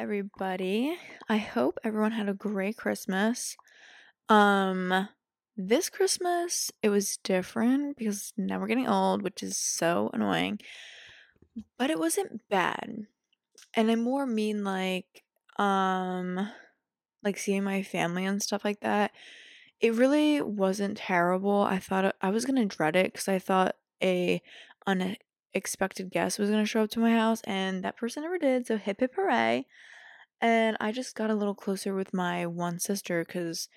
everybody. I hope everyone had a great Christmas. Um this Christmas it was different because now we're getting old, which is so annoying. But it wasn't bad. And I more mean like um like seeing my family and stuff like that. It really wasn't terrible. I thought I was going to dread it cuz I thought a unexpected guest was going to show up to my house and that person never did. So hip hip hooray. And I just got a little closer with my one sister cuz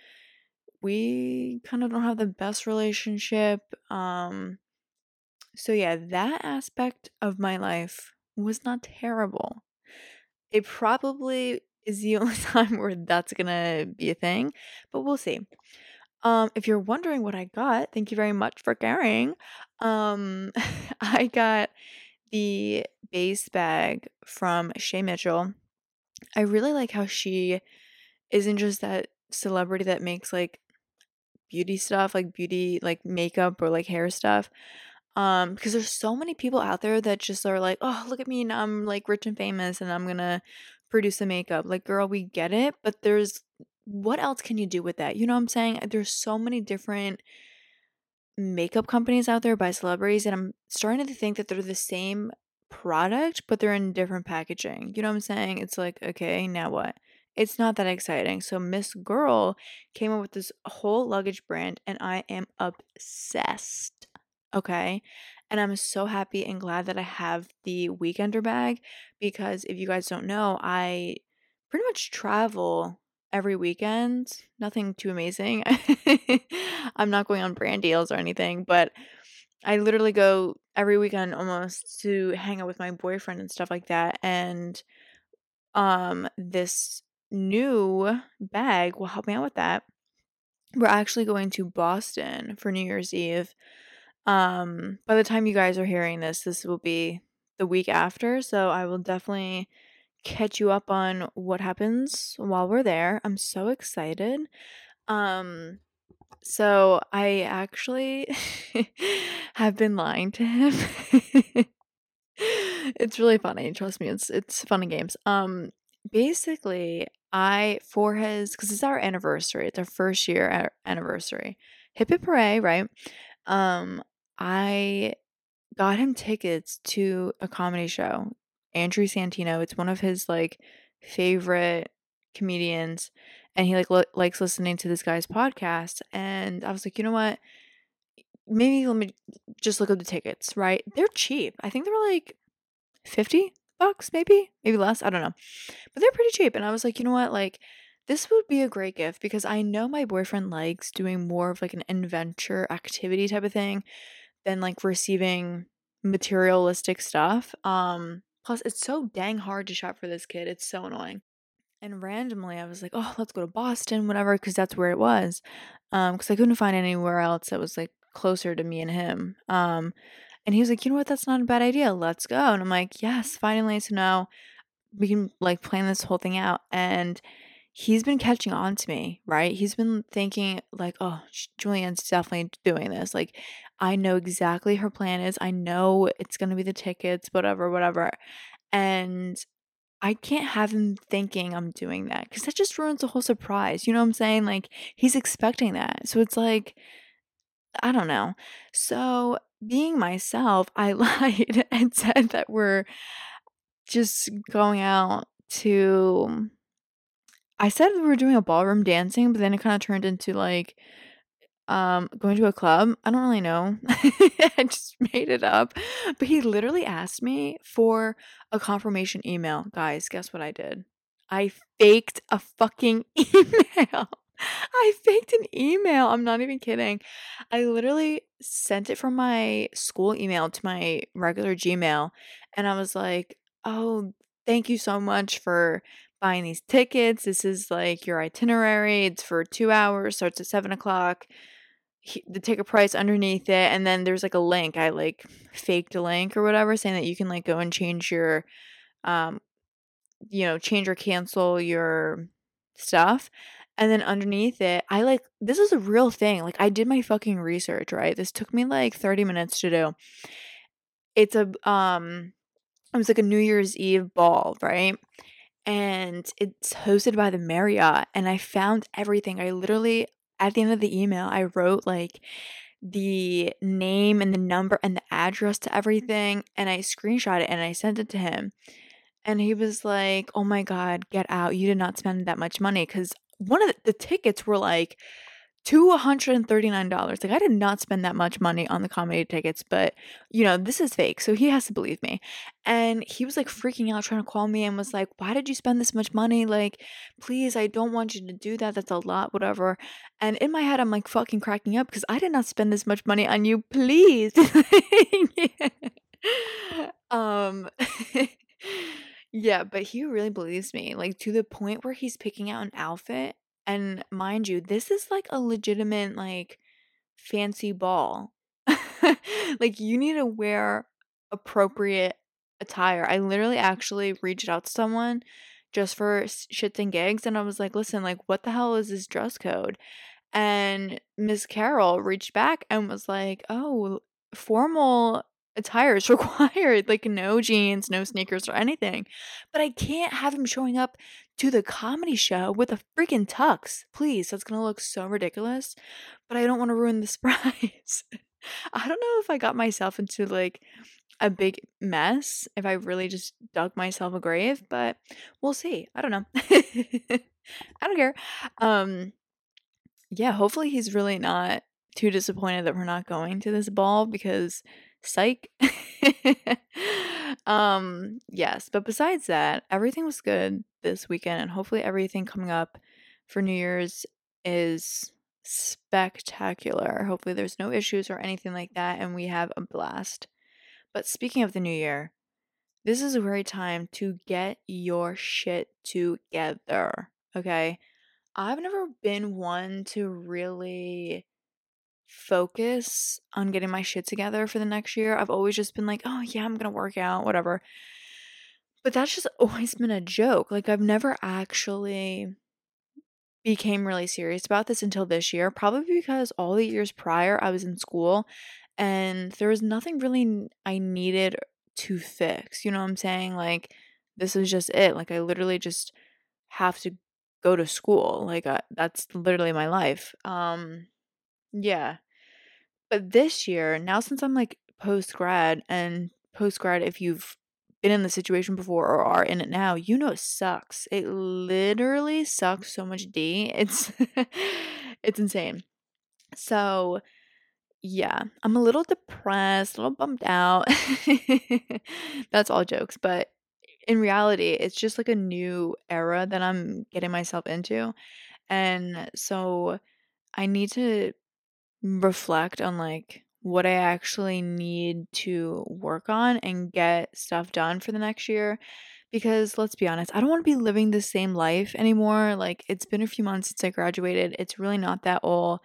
we kind of don't have the best relationship. Um so yeah, that aspect of my life was not terrible. It probably is the only time where that's gonna be a thing, but we'll see. Um, if you're wondering what I got, thank you very much for caring. Um, I got the Béis bag from Shay Mitchell. I really like how she isn't just that celebrity that makes like beauty stuff, like beauty, like makeup or like hair stuff. Um, because there's so many people out there that just are like, oh, look at me, and I'm like rich and famous, and I'm gonna produce the makeup. Like, girl, we get it, but there's what else can you do with that? You know what I'm saying? There's so many different makeup companies out there by celebrities, and I'm starting to think that they're the same product, but they're in different packaging. You know what I'm saying? It's like, okay, now what? It's not that exciting. So Miss Girl came up with this whole luggage brand, and I am obsessed. Okay. And I'm so happy and glad that I have the weekender bag because if you guys don't know, I pretty much travel every weekend. Nothing too amazing. I'm not going on brand deals or anything, but I literally go every weekend almost to hang out with my boyfriend and stuff like that. And um this new bag will help me out with that. We're actually going to Boston for New Year's Eve. Um by the time you guys are hearing this, this will be the week after, so I will definitely catch you up on what happens while we're there. I'm so excited. Um so I actually have been lying to him. it's really funny, trust me. It's it's fun and games. Um basically I for his cuz it's our anniversary. It's our first year anniversary. Hip hip hooray, right? Um I got him tickets to a comedy show Andrew Santino. It's one of his like favorite comedians and he like lo- likes listening to this guy's podcast and I was like, "You know what? Maybe let me just look up the tickets, right? They're cheap. I think they were like 50 bucks maybe, maybe less, I don't know. But they're pretty cheap and I was like, "You know what? Like this would be a great gift because I know my boyfriend likes doing more of like an adventure activity type of thing than like receiving materialistic stuff. Um Plus, it's so dang hard to shop for this kid. It's so annoying. And randomly, I was like, oh, let's go to Boston, whatever, because that's where it was. Um, because I couldn't find anywhere else that was like closer to me and him. Um, and he was like, you know what? That's not a bad idea. Let's go. And I'm like, yes, finally. So now we can like plan this whole thing out. And he's been catching on to me, right? He's been thinking like, oh, Julianne's definitely doing this. Like, I know exactly her plan is. I know it's going to be the tickets, whatever, whatever. And I can't have him thinking I'm doing that because that just ruins the whole surprise. You know what I'm saying? Like, he's expecting that. So it's like, I don't know. So, being myself, I lied and said that we're just going out to I said we were doing a ballroom dancing, but then it kind of turned into like um going to a club. I don't really know. I just made it up. But he literally asked me for a confirmation email. Guys, guess what I did? I faked a fucking email. I faked an email. I'm not even kidding. I literally sent it from my school email to my regular Gmail. And I was like, oh, thank you so much for buying these tickets. This is like your itinerary. It's for two hours, starts at seven o'clock. He, the ticket price underneath it, and then there's like a link. I like faked a link or whatever, saying that you can like go and change your, um, you know, change or cancel your stuff. And then underneath it, I like this is a real thing. Like I did my fucking research, right? This took me like 30 minutes to do. It's a um it was like a New Year's Eve ball, right? and it's hosted by the Marriott. And I found everything. I literally, at the end of the email, I wrote like the name and the number and the address to mm-hmm. everything. And I screenshot it and I sent it to him. And he was like, oh my God, get out. You did not spend that much money. Because one of the, the tickets were like, $239. Like I did not spend that much money on the comedy tickets, but you know, this is fake. So he has to believe me. And he was like freaking out trying to call me and was like, "Why did you spend this much money? Like, please, I don't want you to do that. That's a lot, whatever." And in my head I'm like fucking cracking up because I did not spend this much money on you. Please. um Yeah, but he really believes me, like to the point where he's picking out an outfit and mind you, this is like a legitimate, like, fancy ball. like, you need to wear appropriate attire. I literally actually reached out to someone just for shits and gigs, and I was like, listen, like, what the hell is this dress code? And Miss Carol reached back and was like, oh, formal attire is required, like no jeans, no sneakers, or anything. But I can't have him showing up to the comedy show with a freaking tux. Please, that's gonna look so ridiculous. But I don't want to ruin the surprise. I don't know if I got myself into like a big mess, if I really just dug myself a grave, but we'll see. I don't know. I don't care. Um yeah, hopefully he's really not too disappointed that we're not going to this ball because psych. um, yes, but besides that, everything was good this weekend, and hopefully, everything coming up for New Year's is spectacular. Hopefully, there's no issues or anything like that, and we have a blast. But speaking of the new year, this is a great time to get your shit together. Okay. I've never been one to really focus on getting my shit together for the next year. I've always just been like, oh, yeah, I'm going to work out, whatever. But that's just always been a joke. Like, I've never actually became really serious about this until this year, probably because all the years prior I was in school and there was nothing really I needed to fix. You know what I'm saying? Like, this is just it. Like, I literally just have to go to school. Like, I, that's literally my life. Um, yeah. But this year, now since I'm like post grad and post grad, if you've been in the situation before or are in it now, you know it sucks. It literally sucks so much D. It's it's insane. So yeah, I'm a little depressed, a little bummed out. That's all jokes, but in reality, it's just like a new era that I'm getting myself into. And so I need to reflect on like what I actually need to work on and get stuff done for the next year. Because let's be honest, I don't want to be living the same life anymore. Like, it's been a few months since I graduated. It's really not that all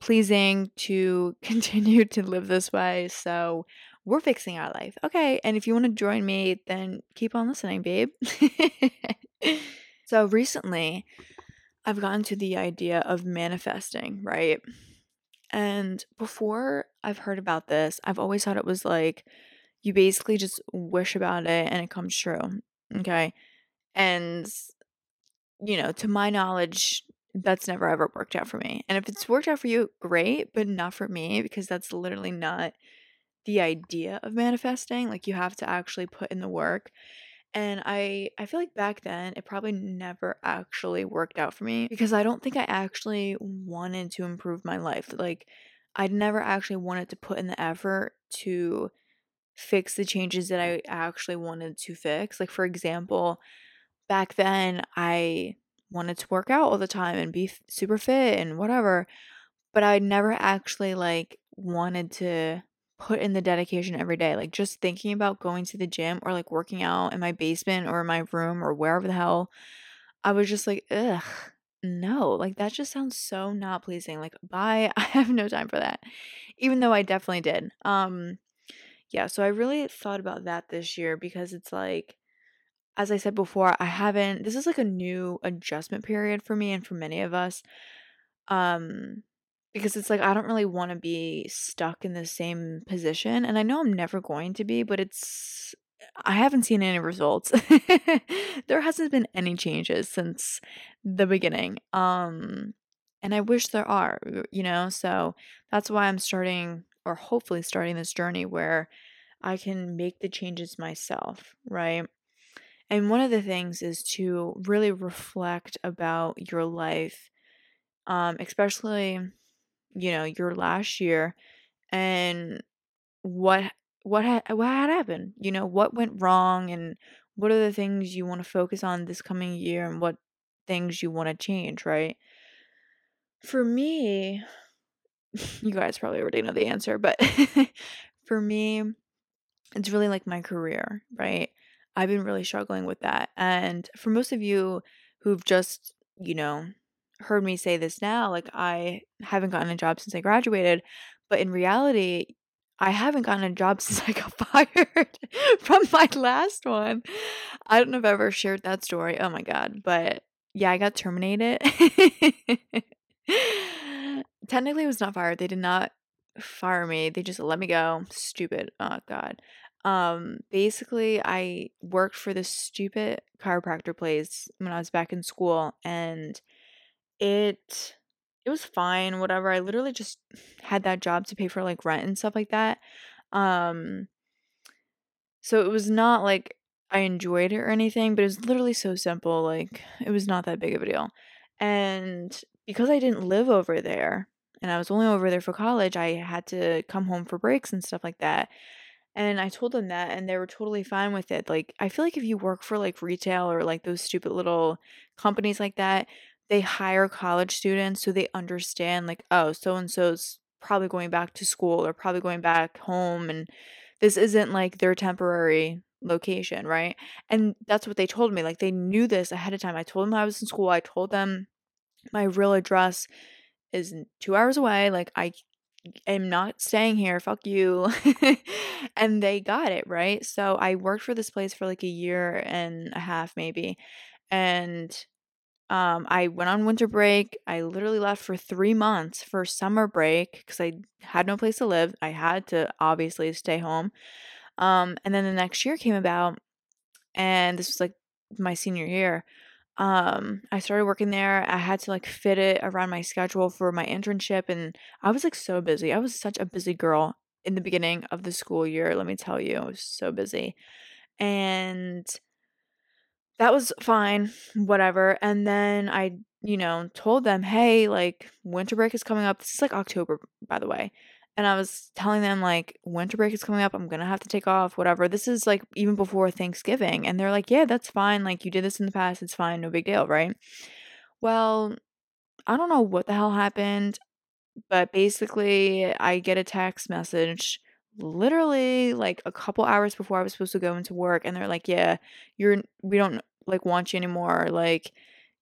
pleasing to continue to live this way. So, we're fixing our life. Okay. And if you want to join me, then keep on listening, babe. so, recently, I've gotten to the idea of manifesting, right? And before I've heard about this, I've always thought it was like you basically just wish about it and it comes true. Okay. And, you know, to my knowledge, that's never ever worked out for me. And if it's worked out for you, great, but not for me because that's literally not the idea of manifesting. Like you have to actually put in the work. And I I feel like back then it probably never actually worked out for me because I don't think I actually wanted to improve my life. Like I'd never actually wanted to put in the effort to fix the changes that I actually wanted to fix. Like for example, back then I wanted to work out all the time and be super fit and whatever, but I never actually like wanted to put in the dedication every day. Like just thinking about going to the gym or like working out in my basement or my room or wherever the hell, I was just like, ugh, no. Like that just sounds so not pleasing. Like, bye. I have no time for that. Even though I definitely did. Um, yeah, so I really thought about that this year because it's like, as I said before, I haven't this is like a new adjustment period for me and for many of us. Um because it's like I don't really want to be stuck in the same position and I know I'm never going to be but it's I haven't seen any results. there hasn't been any changes since the beginning. Um and I wish there are, you know? So that's why I'm starting or hopefully starting this journey where I can make the changes myself, right? And one of the things is to really reflect about your life, um, especially, you know, your last year and what what had what had happened, you know, what went wrong and what are the things you want to focus on this coming year and what things you want to change, right? For me, you guys probably already know the answer, but for me, it's really like my career, right? I've been really struggling with that. And for most of you who've just, you know, heard me say this now, like I haven't gotten a job since I graduated, but in reality, I haven't gotten a job since I got fired from my last one. I don't know if I've ever shared that story. Oh my god, but yeah, I got terminated. Technically, it was not fired. They did not fire me. They just let me go. Stupid. Oh god. Um, basically, I worked for this stupid chiropractor place when I was back in school, and it it was fine. Whatever. I literally just had that job to pay for like rent and stuff like that. Um, so it was not like I enjoyed it or anything, but it was literally so simple. Like it was not that big of a deal, and because I didn't live over there and I was only over there for college, I had to come home for breaks and stuff like that. And I told them that and they were totally fine with it. Like I feel like if you work for like retail or like those stupid little companies like that, they hire college students so they understand like oh, so and so's probably going back to school or probably going back home and this isn't like their temporary location, right? And that's what they told me. Like they knew this ahead of time. I told them I was in school. I told them my real address is 2 hours away. Like I am not staying here. Fuck you. and they got it, right? So I worked for this place for like a year and a half maybe. And um I went on winter break. I literally left for 3 months for summer break cuz I had no place to live. I had to obviously stay home. Um and then the next year came about and this was like my senior year um i started working there i had to like fit it around my schedule for my internship and i was like so busy i was such a busy girl in the beginning of the school year let me tell you i was so busy and that was fine whatever and then i you know told them hey like winter break is coming up this is like october by the way and I was telling them like winter break is coming up. I'm gonna have to take off, whatever. This is like even before Thanksgiving, and they're like, "Yeah, that's fine. Like you did this in the past. It's fine. No big deal, right?" Well, I don't know what the hell happened, but basically, I get a text message literally like a couple hours before I was supposed to go into work, and they're like, "Yeah, you're we don't like want you anymore. Like."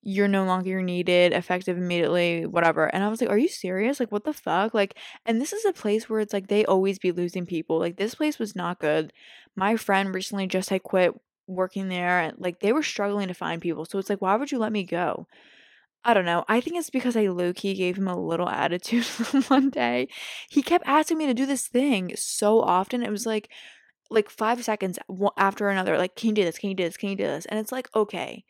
you're no longer needed, effective immediately, whatever. And I was like, are you serious? Like, what the fuck? Like, and this is a place where it's like they always be losing people. Like, this place was not good. My friend recently just had quit working there and like they were struggling to find people. So it's like, why would you let me go? I don't know. I think it's because I low key gave him a little attitude one day. He kept asking me to do this thing so often. It was like, like five seconds after another, like, can you do this? Can you do this? Can you do this? And it's like, okay,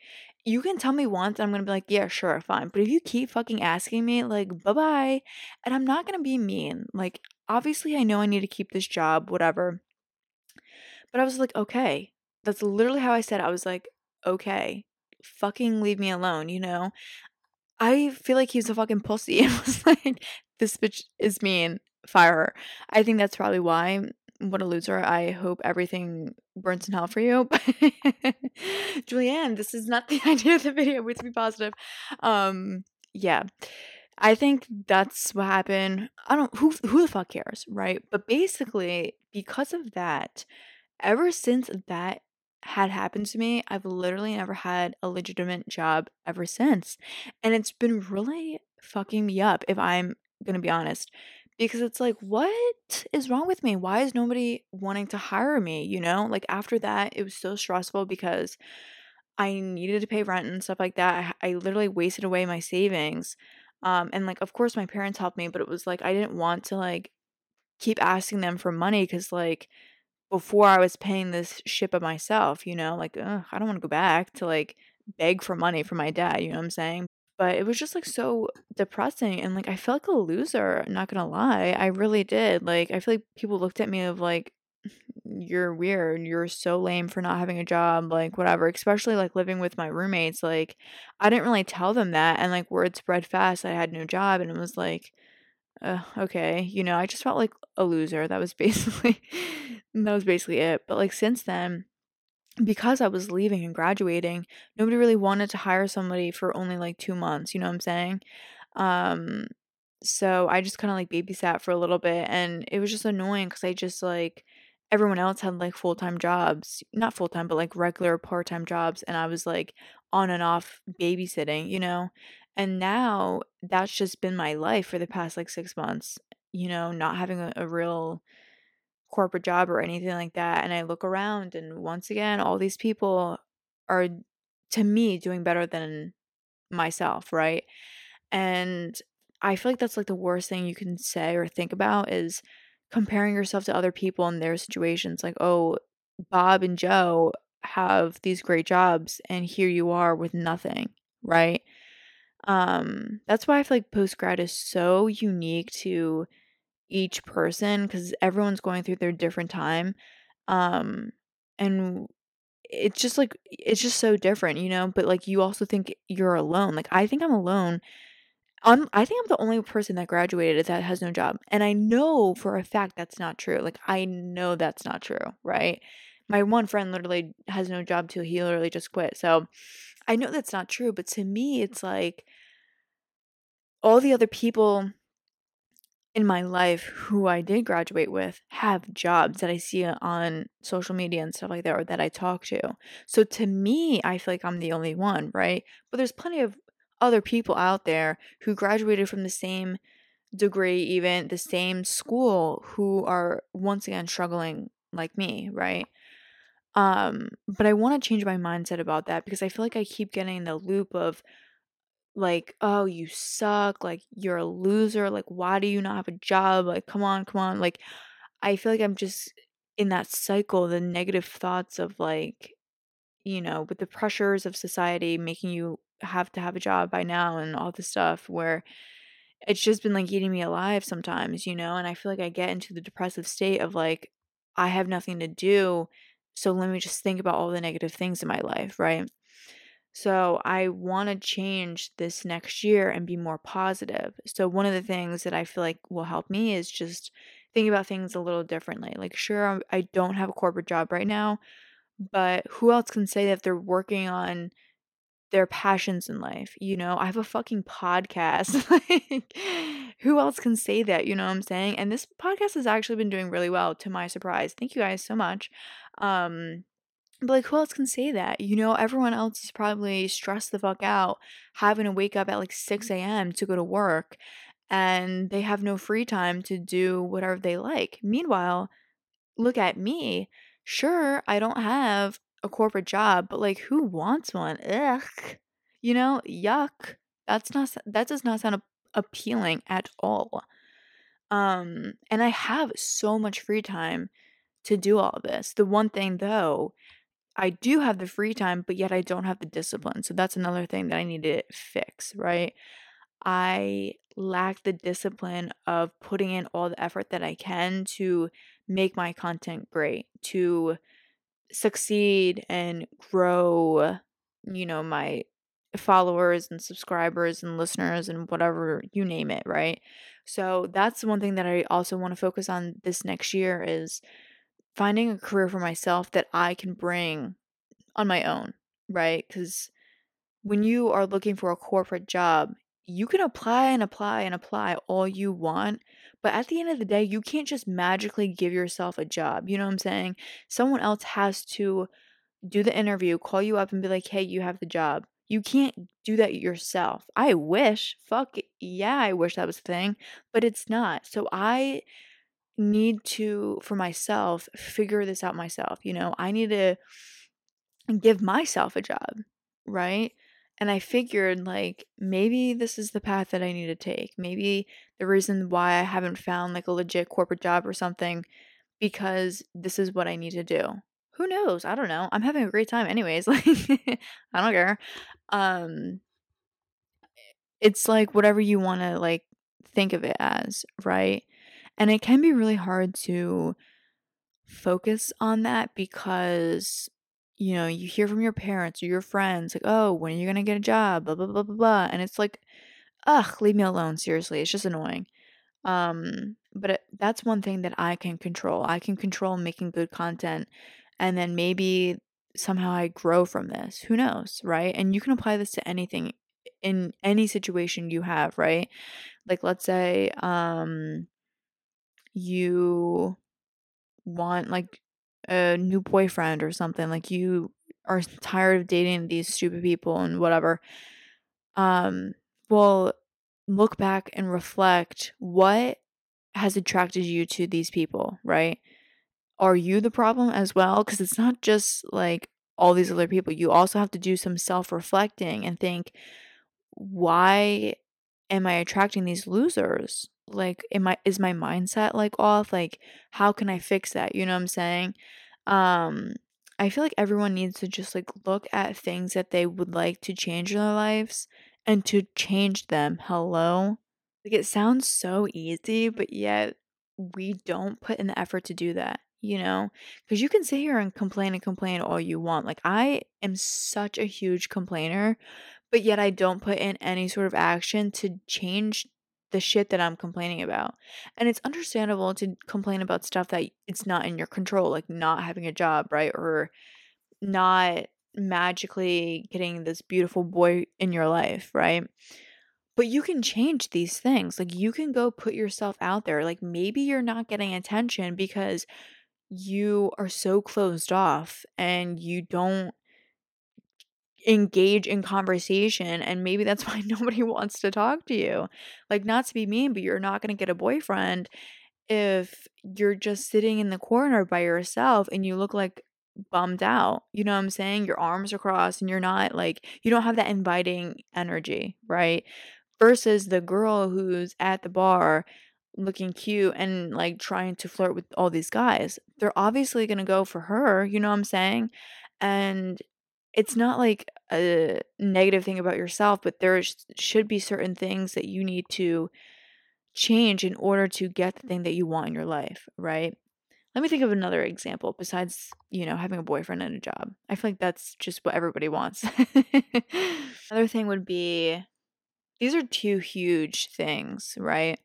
you can tell me once, I'm gonna be like, yeah, sure, fine. But if you keep fucking asking me, like, bye bye, and I'm not gonna be mean. Like, obviously, I know I need to keep this job, whatever. But I was like, okay. That's literally how I said it. I was like, okay, fucking leave me alone, you know? I feel like he's a fucking pussy and was like, this bitch is mean, fire her. I think that's probably why what a loser. I hope everything burns in hell for you. Julianne, this is not the idea of the video, but to be positive. Um, yeah. I think that's what happened. I don't who who the fuck cares, right? But basically, because of that, ever since that had happened to me, I've literally never had a legitimate job ever since. And it's been really fucking me up if I'm to be honest because it's like what is wrong with me why is nobody wanting to hire me you know like after that it was so stressful because i needed to pay rent and stuff like that i, I literally wasted away my savings um and like of course my parents helped me but it was like i didn't want to like keep asking them for money because like before I was paying this shit by myself, you know, like ugh, I don't want to go back to like beg for money from my dad, you know what I'm saying? But it was just like so depressing and like I felt like a loser, not gonna lie. I really did. Like I feel like people looked at me of like you're weird. You're so lame for not having a job, like whatever. Especially like living with my roommates. Like I didn't really tell them that and like word spread fast. I had no job and it was like uh, okay, you know, I just felt like a loser. That was basically that was basically it. But like since then, because I was leaving and graduating, nobody really wanted to hire somebody for only like 2 months, you know what I'm saying? Um so I just kind of like babysat for a little bit and it was just annoying cuz I just like everyone else had like full-time jobs, not full-time but like regular part-time jobs and I was like on and off babysitting, you know? And now that's just been my life for the past like 6 months, you know, not having a, a real corporate job or anything like that. And I look around and once again, all these people are to me doing better than myself, right? And I feel like that's like the worst thing you can say or think about is comparing yourself to other people in their situations. Like, oh, Bob and Joe have these great jobs and here you are with nothing, right? Um, that's why I feel like post grad is so unique to each person because everyone's going through their different time. Um, and it's just like it's just so different, you know. But like you also think you're alone. Like I think I'm alone. I'm I think I'm the only person that graduated that has no job. And I know for a fact that's not true. Like I know that's not true, right? My one friend literally has no job too. He literally just quit. So I know that's not true, but to me, it's like all the other people in my life who I did graduate with have jobs that I see on social media and stuff like that, or that I talk to. So to me, I feel like I'm the only one, right? But there's plenty of other people out there who graduated from the same degree, even the same school, who are once again struggling like me, right? Um, but I want to change my mindset about that because I feel like I keep getting in the loop of like, "Oh, you suck," like, "You're a loser," like, "Why do you not have a job?" Like, "Come on, come on." Like, I feel like I'm just in that cycle, the negative thoughts of like, you know, with the pressures of society making you have to have a job by now and all this stuff where it's just been like eating me alive sometimes, you know, and I feel like I get into the depressive state of like I have nothing to do, so let me just think about all the negative things in my life, right? So I want to change this next year and be more positive. So one of the things that I feel like will help me is just think about things a little differently. Like sure I don't have a corporate job right now, but who else can say that they're working on their passions in life? You know, I have a fucking podcast. like who else can say that, you know what I'm saying? And this podcast has actually been doing really well to my surprise. Thank you guys so much. Um but like who else can say that? You know, everyone else is probably stressed the fuck out having to wake up at like 6 a.m. to go to work and they have no free time to do whatever they like. Meanwhile, look at me. Sure, I don't have a corporate job, but like who wants one? Ugh. You know, yuck. That's not that does not sound appealing at all. Um and I have so much free time to do all this. The one thing though I do have the free time, but yet I don't have the discipline. So that's another thing that I need to fix, right? I lack the discipline of putting in all the effort that I can to make my content great, to succeed and grow, you know, my followers and subscribers and listeners and whatever you name it, right? So that's one thing that I also want to focus on this next year is finding a career for myself that I can bring on my own, right? Because when you are looking for a corporate job, you can apply and apply and apply all you want. But at the end of the day, you can't just magically give yourself a job. You know what I'm saying? Someone else has to do the interview, call you up and be like, hey, you have the job. You can't do that yourself. I wish, fuck yeah, I wish that was a thing, but it's not. So I need to for myself figure this out myself you know i need to give myself a job right and i figured like maybe this is the path that i need to take maybe the reason why i haven't found like a legit corporate job or something because this is what I need to do. Who knows? I don't know. I'm having a great time anyways. Like I don't care. Um it's like whatever you want to like think of it as, right? And it can be really hard to focus on that because you know, you hear from your parents or your friends like, "Oh, when are you going to get a job?" blah blah blah blah blah. And it's like, "Ugh, leave me alone, seriously. It's just annoying." Um, but it, that's one thing that I can control. I can control making good content and then maybe somehow I grow from this. Who knows, right? And you can apply this to anything in any situation you have, right? Like let's say um you want like a new boyfriend or something, like you are tired of dating these stupid people and whatever. Um well, look back and reflect what has attracted you to these people, right? Are you the problem as well? Because it's not just like all these other people. You also have to do some self reflecting and think, why am I attracting these losers? Like, am I is my mindset like off? Like, how can I fix that? You know what I'm saying? Um, I feel like everyone needs to just like look at things that they would like to change in their lives and to change them. Hello? Like it sounds so easy, but yet we don't put in the effort to do that, you know? Because you can sit here and complain and complain all you want. Like I am such a huge complainer, but yet I don't put in any sort of action to change the shit that I'm complaining about. And it's understandable to complain about stuff that it's not in your control, like not having a job, right? Or not magically getting this beautiful boy in your life, right? But you can change these things. Like you can go put yourself out there. Like maybe you're not getting attention because you are so closed off and you don't engage in conversation and maybe that's why nobody wants to talk to you. Like not to be mean, but you're not going to get a boyfriend if you're just sitting in the corner by yourself and you look like bummed out. You know what I'm saying? Your arms are crossed and you're not like you don't have that inviting energy, right? Versus the girl who's at the bar looking cute and like trying to flirt with all these guys. They're obviously going to go for her, you know what I'm saying? And it's not like a negative thing about yourself, but there sh- should be certain things that you need to change in order to get the thing that you want in your life, right? Let me think of another example besides, you know, having a boyfriend and a job. I feel like that's just what everybody wants. Another thing would be these are two huge things, right?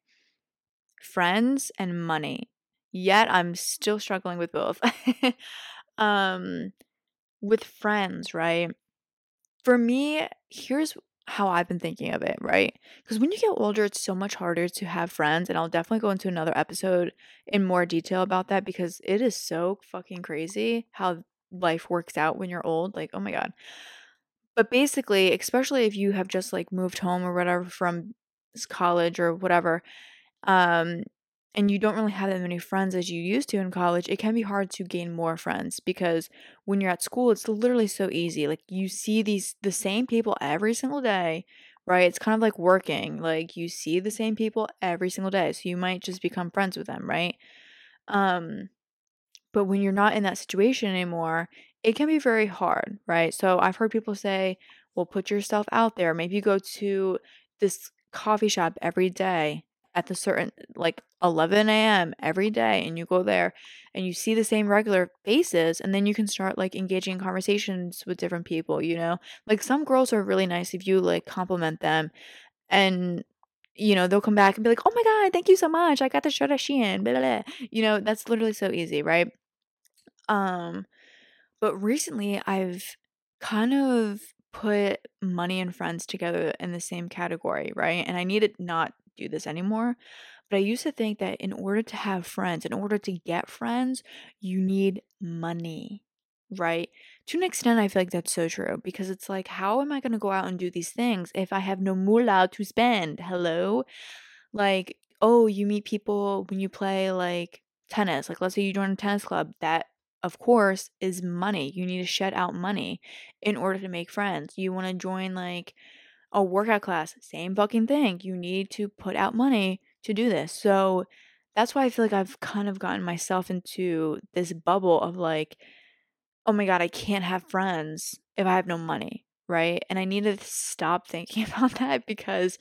Friends and money. Yet I'm still struggling with both. um with friends, right? For me, here's how I've been thinking of it, right? Because when you get older, it's so much harder to have friends. And I'll definitely go into another episode in more detail about that because it is so fucking crazy how life works out when you're old. Like, oh my God. But basically, especially if you have just like moved home or whatever from college or whatever, um, and you don't really have that many friends as you used to in college, it can be hard to gain more friends because when you're at school, it's literally so easy. Like you see these the same people every single day, right? It's kind of like working. Like you see the same people every single day. So you might just become friends with them, right? Um but when you're not in that situation anymore, it can be very hard, right? So I've heard people say, well, put yourself out there. Maybe you go to this coffee shop every day at the certain like 11 a.m. every day and you go there and you see the same regular faces and then you can start like engaging in conversations with different people, you know? Like some girls are really nice if you like compliment them and you know, they'll come back and be like, "Oh my god, thank you so much. I got the shirt Shein." Blah, blah, blah. You know, that's literally so easy, right? Um but recently I've kind of put money and friends together in the same category, right? And I need to not do this anymore. But I used to think that in order to have friends, in order to get friends, you need money, right? To an extent, I feel like that's so true because it's like, how am I going to go out and do these things if I have no moolah to spend? Hello? Like, oh, you meet people when you play like tennis. Like, let's say you join a tennis club. That, of course, is money. You need to shed out money in order to make friends. You want to join like, a workout class, same fucking thing. You need to put out money to do this. So that's why I feel like I've kind of gotten myself into this bubble of like, oh my God, I can't have friends if I have no money, right? And I need to stop thinking about that because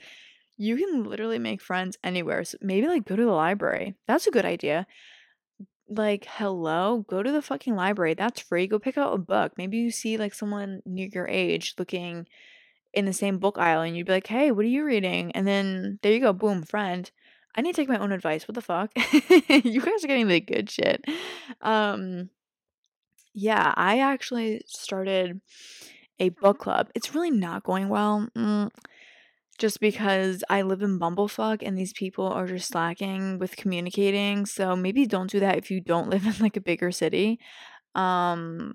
you can literally make friends anywhere. So maybe like go to the library. That's a good idea. Like, hello, go to the fucking library. That's free. Go pick out a book. Maybe you see like someone near your age looking in the same book aisle and you'd be like, hey, what are you reading? And then there you go, boom, friend. I need to take my own advice. What the fuck? you guys are getting the good shit. Um yeah, I actually started a book club. It's really not going well. Mm, just because I live in Bumblefuck and these people are just slacking with communicating. So maybe don't do that if you don't live in like a bigger city. Um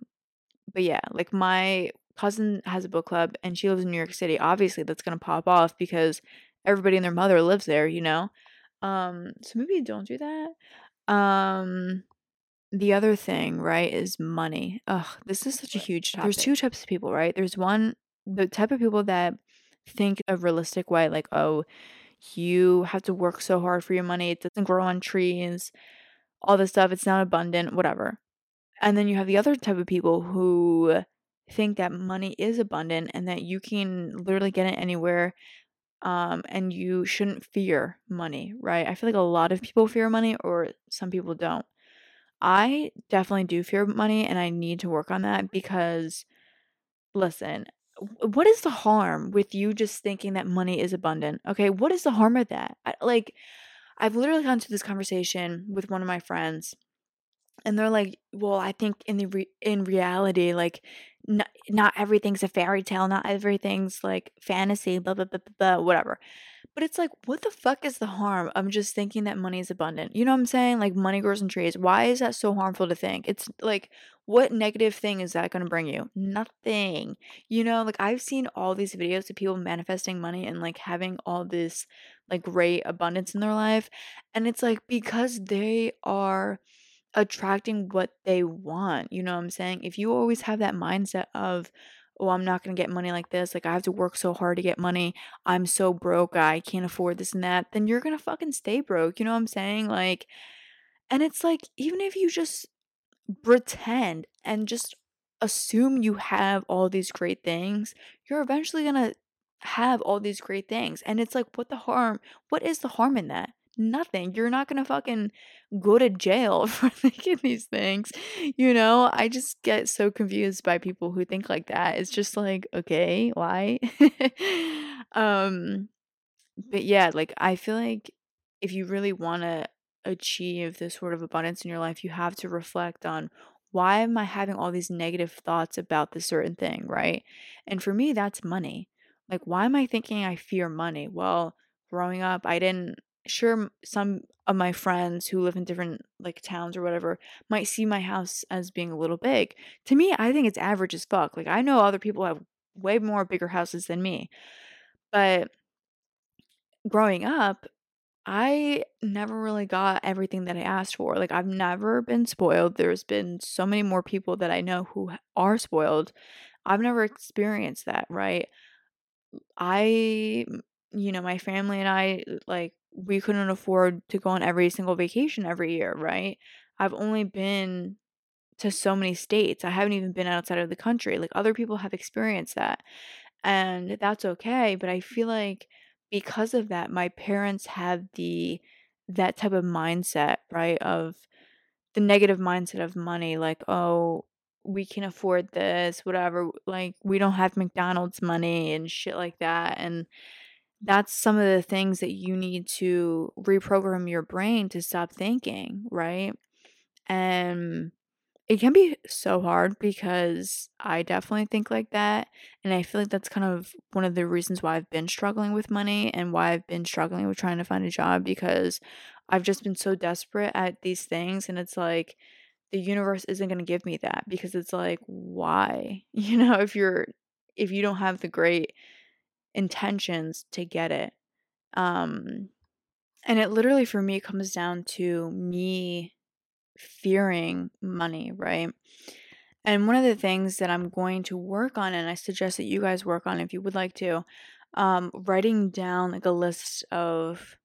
but yeah, like my cousin has a book club and she lives in New York City. Obviously that's going to pop off because everybody and their mother lives there, you know. Um so maybe don't do that. Um the other thing, right, is money. Ugh, this is such a huge topic. There's two types of people, right? There's one the type of people that think a realistic way, like, oh, you have to work so hard for your money, it doesn't grow on trees, all this stuff, it's not abundant, whatever. And then you have the other type of people who think that money is abundant and that you can literally get it anywhere um, and you shouldn't fear money, right? I feel like a lot of people fear money or some people don't. I definitely do fear money and I need to work on that because listen, what is the harm with you just thinking that money is abundant? Okay, what is the harm of that? I, like, I've literally gone to this conversation with one of my friends, and they're like, "Well, I think in the re- in reality, like, not, not everything's a fairy tale, not everything's like fantasy, blah blah blah blah, blah whatever." But it's like, what the fuck is the harm of just thinking that money is abundant? You know what I'm saying? Like money grows in trees. Why is that so harmful to think? It's like, what negative thing is that going to bring you? Nothing. You know, like I've seen all these videos of people manifesting money and like having all this like great abundance in their life. And it's like because they are attracting what they want. You know what I'm saying? If you always have that mindset of, oh, I'm not going to get money like this. Like, I have to work so hard to get money. I'm so broke. I can't afford this and that. Then you're going to fucking stay broke. You know what I'm saying? Like, and it's like, even if you just pretend and just assume you have all these great things, you're eventually going to have all these great things. And it's like, what the harm? What is the harm in that? Nothing. You're not gonna fucking go to jail for thinking these things. You know, I just get so confused by people who think like that. It's just like, okay, why? um but yeah, like I feel like if you really want to achieve this sort of abundance in your life, you have to reflect on why am I having all these negative thoughts about this certain thing, right? And for me, that's money. Like, why am I thinking I fear money? Well, growing up, I didn't sure some of my friends who live in different like towns or whatever might see my house as being a little big. To me, I think it's average as fuck. Like I know other people have way more bigger houses than me. But growing up, I never really got everything that I asked for. Like I've never been spoiled. There's been so many more people that I know who are spoiled. I've never experienced that, right? I you know, my family and I like we couldn't afford to go on every single vacation every year, right? I've only been to so many states. I haven't even been outside of the country. Like other people have experienced that. And that's okay, but I feel like because of that my parents have the that type of mindset, right? Of the negative mindset of money like, "Oh, we can afford this, whatever. Like we don't have McDonald's money and shit like that." And that's some of the things that you need to reprogram your brain to stop thinking, right? And it can be so hard because I definitely think like that. And I feel like that's kind of one of the reasons why I've been struggling with money and why I've been struggling with trying to find a job because I've just been so desperate at these things. And it's like, the universe isn't going to give me that because it's like, why? You know, if you're, if you don't have the great intentions to get it. Um and it literally for me comes down to me fearing money, right? And one of the things that I'm going to work on, and I suggest that you guys work on if you would like to, um, writing down like a list of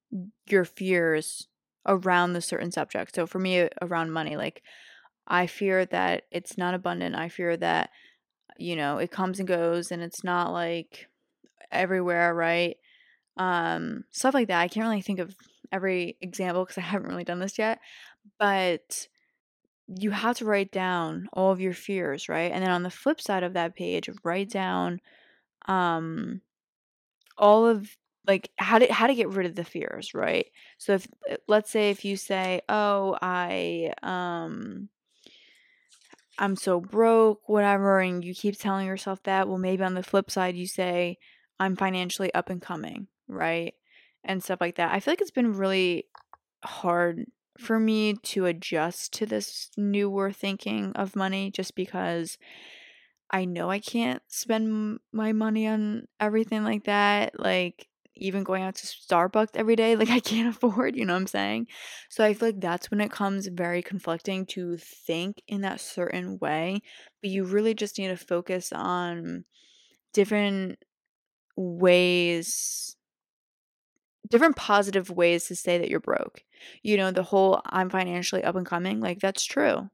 your fears around the certain subject. So for me, around money, like I fear that it's not abundant. I fear that, you know, it comes and goes and it's not like everywhere, right? Um, stuff like that. I can't really think of every example because I haven't really done this yet, but you have to write down all of your fears, right? And then on the flip side of that page, write down um all of like how to how to get rid of the fears, right? So if uh, let's say if you say, "Oh, I um I'm so broke, whatever," and you keep telling yourself that, well maybe on the flip side you say, "I'm financially up and coming," right? And stuff like that. I feel like it's been really hard for me to adjust to this newer thinking of money just because I know I can't spend my money on everything like that. Like, even going out to Starbucks every day, like, I can't afford, you know what I'm saying? So I feel like that's when it comes very conflicting to think in that certain way. But you really just need to focus on different ways different positive ways to say that you're broke. You know, the whole I'm financially up and coming, like that's true.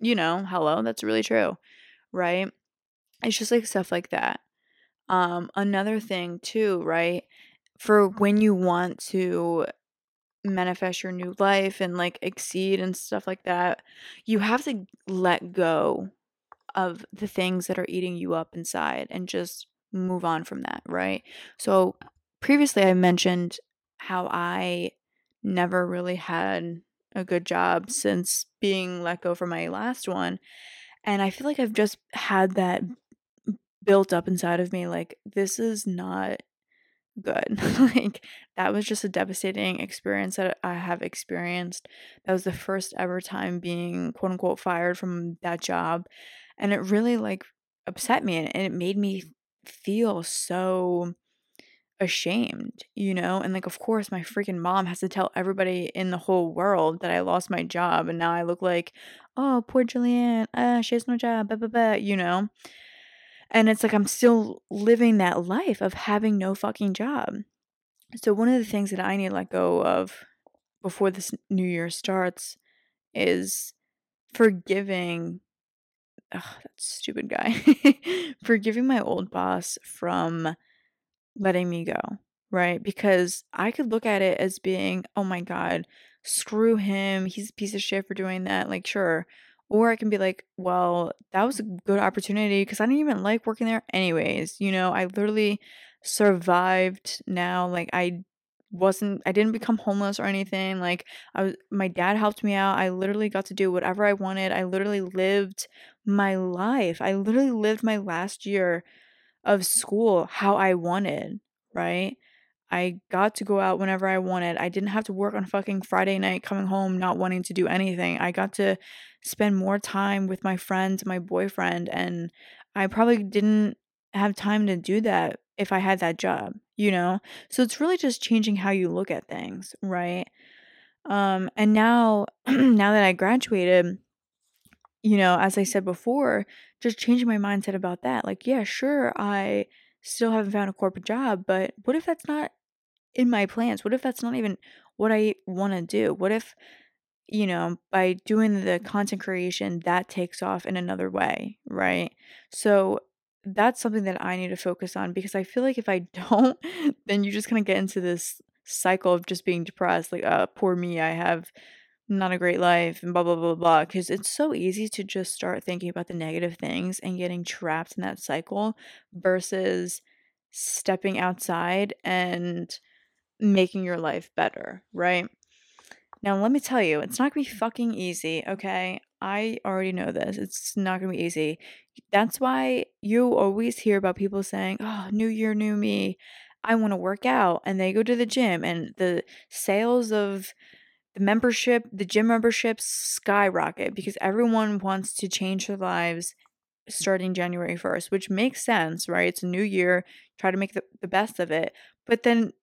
You know, hello, that's really true. Right? It's just like stuff like that. Um another thing too, right? For when you want to manifest your new life and like exceed and stuff like that, you have to let go of the things that are eating you up inside and just move on from that, right? So previously I mentioned how I never really had a good job since being let go from my last one. And I feel like I've just had that built up inside of me like this is not good. like that was just a devastating experience that I have experienced. That was the first ever time being quote unquote fired from that job. And it really like upset me and it made me feel so ashamed, you know? And like, of course, my freaking mom has to tell everybody in the whole world that I lost my job and now I look like, oh, poor Julianne, uh, she has no job, blah, blah, blah, you know? And it's like I'm still living that life of having no fucking job. So, one of the things that I need to let go of before this new year starts is forgiving. Ugh, that stupid guy. forgiving my old boss from letting me go, right? Because I could look at it as being, oh my God, screw him. He's a piece of shit for doing that. Like, sure. Or I can be like, well, that was a good opportunity because I didn't even like working there anyways. You know, I literally survived now. Like, I wasn't I didn't become homeless or anything. Like I was my dad helped me out. I literally got to do whatever I wanted. I literally lived my life. I literally lived my last year of school how I wanted, right? I got to go out whenever I wanted. I didn't have to work on fucking Friday night coming home not wanting to do anything. I got to spend more time with my friends, my boyfriend, and I probably didn't have time to do that if I had that job, you know? So it's really just changing how you look at things, right? Um and now now that I graduated, you know, as I said before, just changing my mindset about that. Like, yeah, sure, I still haven't found a corporate job, but what if that's not in my plans? What if that's not even what I want to do? What if, you know, by doing the content creation, that takes off in another way, right? So that's something that I need to focus on because I feel like if I don't, then you're just kind of get into this cycle of just being depressed. Like, uh, poor me, I have not a great life and blah blah blah blah because it's so easy to just start thinking about the negative things and getting trapped in that cycle versus stepping outside and making your life better, right? Now, let me tell you, it's not gonna be fucking easy, okay? I already know this. It's not gonna be easy. That's why you always hear about people saying, Oh, new year, new me. I wanna work out. And they go to the gym, and the sales of the membership, the gym memberships skyrocket because everyone wants to change their lives starting January 1st, which makes sense, right? It's a new year, try to make the, the best of it. But then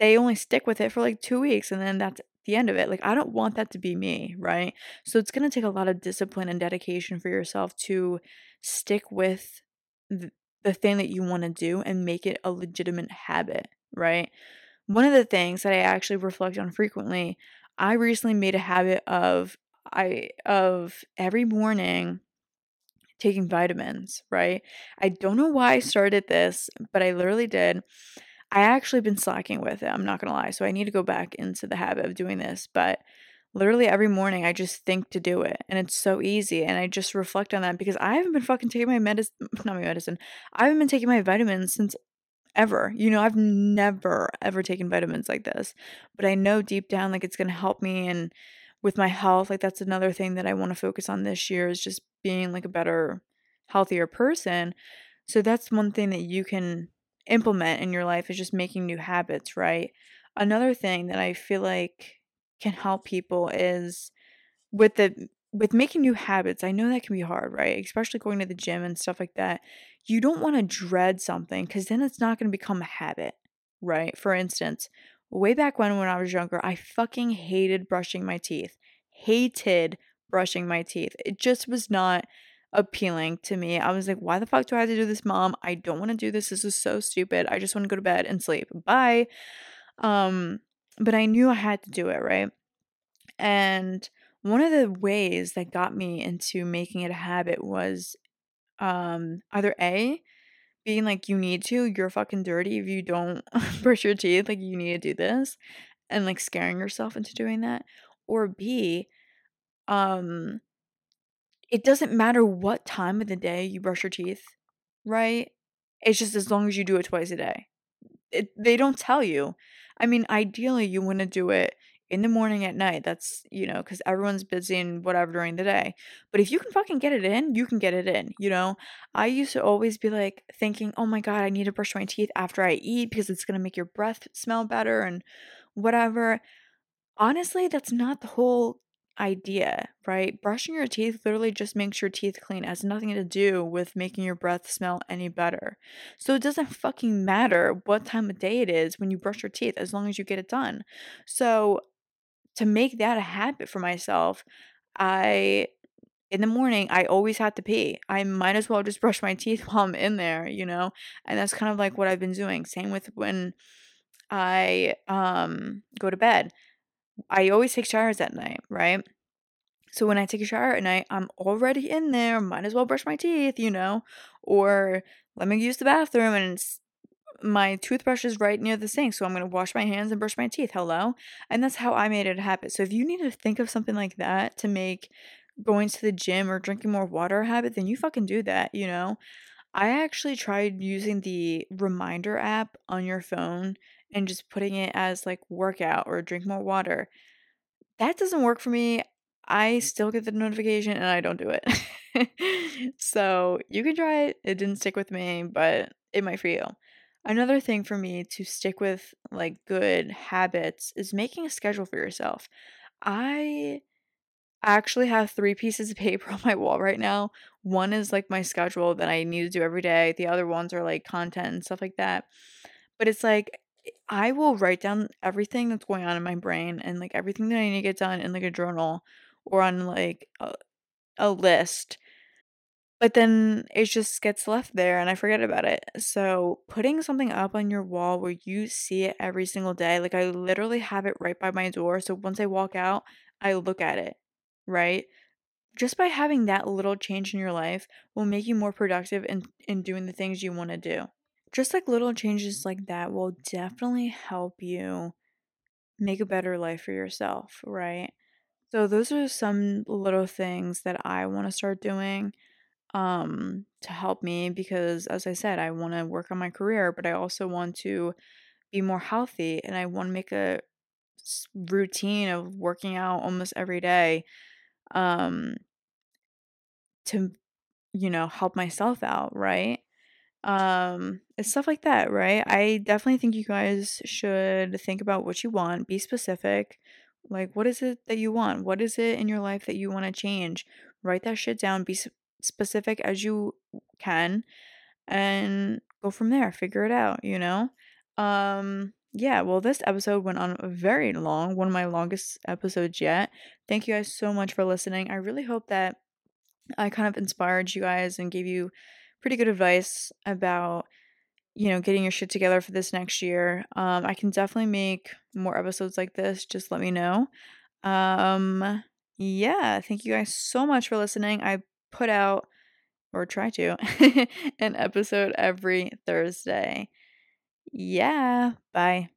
they only stick with it for like two weeks and then that's the end of it. Like, I don't want that to be me, right? So it's going to take a lot of discipline and dedication for yourself to stick with the, the thing that you want to do and make it a legitimate habit, right? One of the things that I actually reflect on frequently I recently made a habit of I of every morning taking vitamins, right? I don't know why I started this, but I literally did. I actually been slacking with it. I'm not going to lie. So I need to go back into the habit of doing this, but literally every morning I just think to do it and it's so easy and I just reflect on that because I haven't been fucking taking my medicine not my medicine. I haven't been taking my vitamins since ever. You know, I've never ever taken vitamins like this. But I know deep down like it's going to help me and with my health, like that's another thing that I want to focus on this year is just being like a better healthier person. So that's one thing that you can implement in your life is just making new habits, right? Another thing that I feel like can help people is with the with making new habits. I know that can be hard, right? Especially going to the gym and stuff like that. You don't want to dread something cuz then it's not going to become a habit, right? For instance, way back when when I was younger, I fucking hated brushing my teeth. Hated brushing my teeth. It just was not appealing to me. I was like, why the fuck do I have to do this, mom? I don't want to do this. This is so stupid. I just want to go to bed and sleep. Bye. Um, but I knew I had to do it, right? And one of the ways that got me into making it a habit was um either A, being like you need to, you're fucking dirty if you don't brush your teeth, like you need to do this and like scaring yourself into doing that. Or B, um it doesn't matter what time of the day you brush your teeth, right? It's just as long as you do it twice a day. It, they don't tell you. I mean, ideally, you want to do it in the morning at night. That's, you know, because everyone's busy and whatever during the day. But if you can fucking get it in, you can get it in, you know? I used to always be like thinking, oh my God, I need to brush my teeth after I eat because it's going to make your breath smell better and whatever. Honestly, that's not the whole idea, right? Brushing your teeth literally just makes your teeth clean. It has nothing to do with making your breath smell any better. So it doesn't fucking matter what time of day it is when you brush your teeth as long as you get it done. So to make that a habit for myself, I in the morning I always have to pee. I might as well just brush my teeth while I'm in there, you know? And that's kind of like what I've been doing. Same with when I um go to bed. I always take showers at night, right? So when I take a shower at night, I'm already in there, might as well brush my teeth, you know? Or let me use the bathroom and my toothbrush is right near the sink, so I'm going to wash my hands and brush my teeth. Hello. And that's how I made it a habit. So if you need to think of something like that to make going to the gym or drinking more water a habit, then you fucking do that, you know? I actually tried using the reminder app on your phone and just putting it as like workout or drink more water. That doesn't work for me. I mm. still get the notification and I don't do it. so you can try it. It didn't stick with me, but it might for you. Another thing for me to stick with like good habits is making a schedule for yourself. I actually have three pieces of paper on my wall right now. One is like my schedule that I need to do every day. The other ones are like content and stuff like that. But it's like I will write down everything that's going on in my brain and like everything that I need to get done in like a journal or on like a, a list. But then it just gets left there and I forget about it. So, putting something up on your wall where you see it every single day, like I literally have it right by my door. So, once I walk out, I look at it, right? Just by having that little change in your life will make you more productive in, in doing the things you want to do just like little changes like that will definitely help you make a better life for yourself, right? So those are some little things that I want to start doing um to help me because as I said, I want to work on my career, but I also want to be more healthy and I want to make a routine of working out almost every day um to you know help myself out, right? Um, it's stuff like that, right? I definitely think you guys should think about what you want, be specific. Like, what is it that you want? What is it in your life that you want to change? Write that shit down, be specific as you can, and go from there. Figure it out, you know? Um, yeah, well, this episode went on very long, one of my longest episodes yet. Thank you guys so much for listening. I really hope that I kind of inspired you guys and gave you pretty good advice about you know getting your shit together for this next year. Um i can definitely make more episodes like this just let me know. Um yeah thank you guys so much for listening. I put out or try to an episode every thursday. Yeah bye.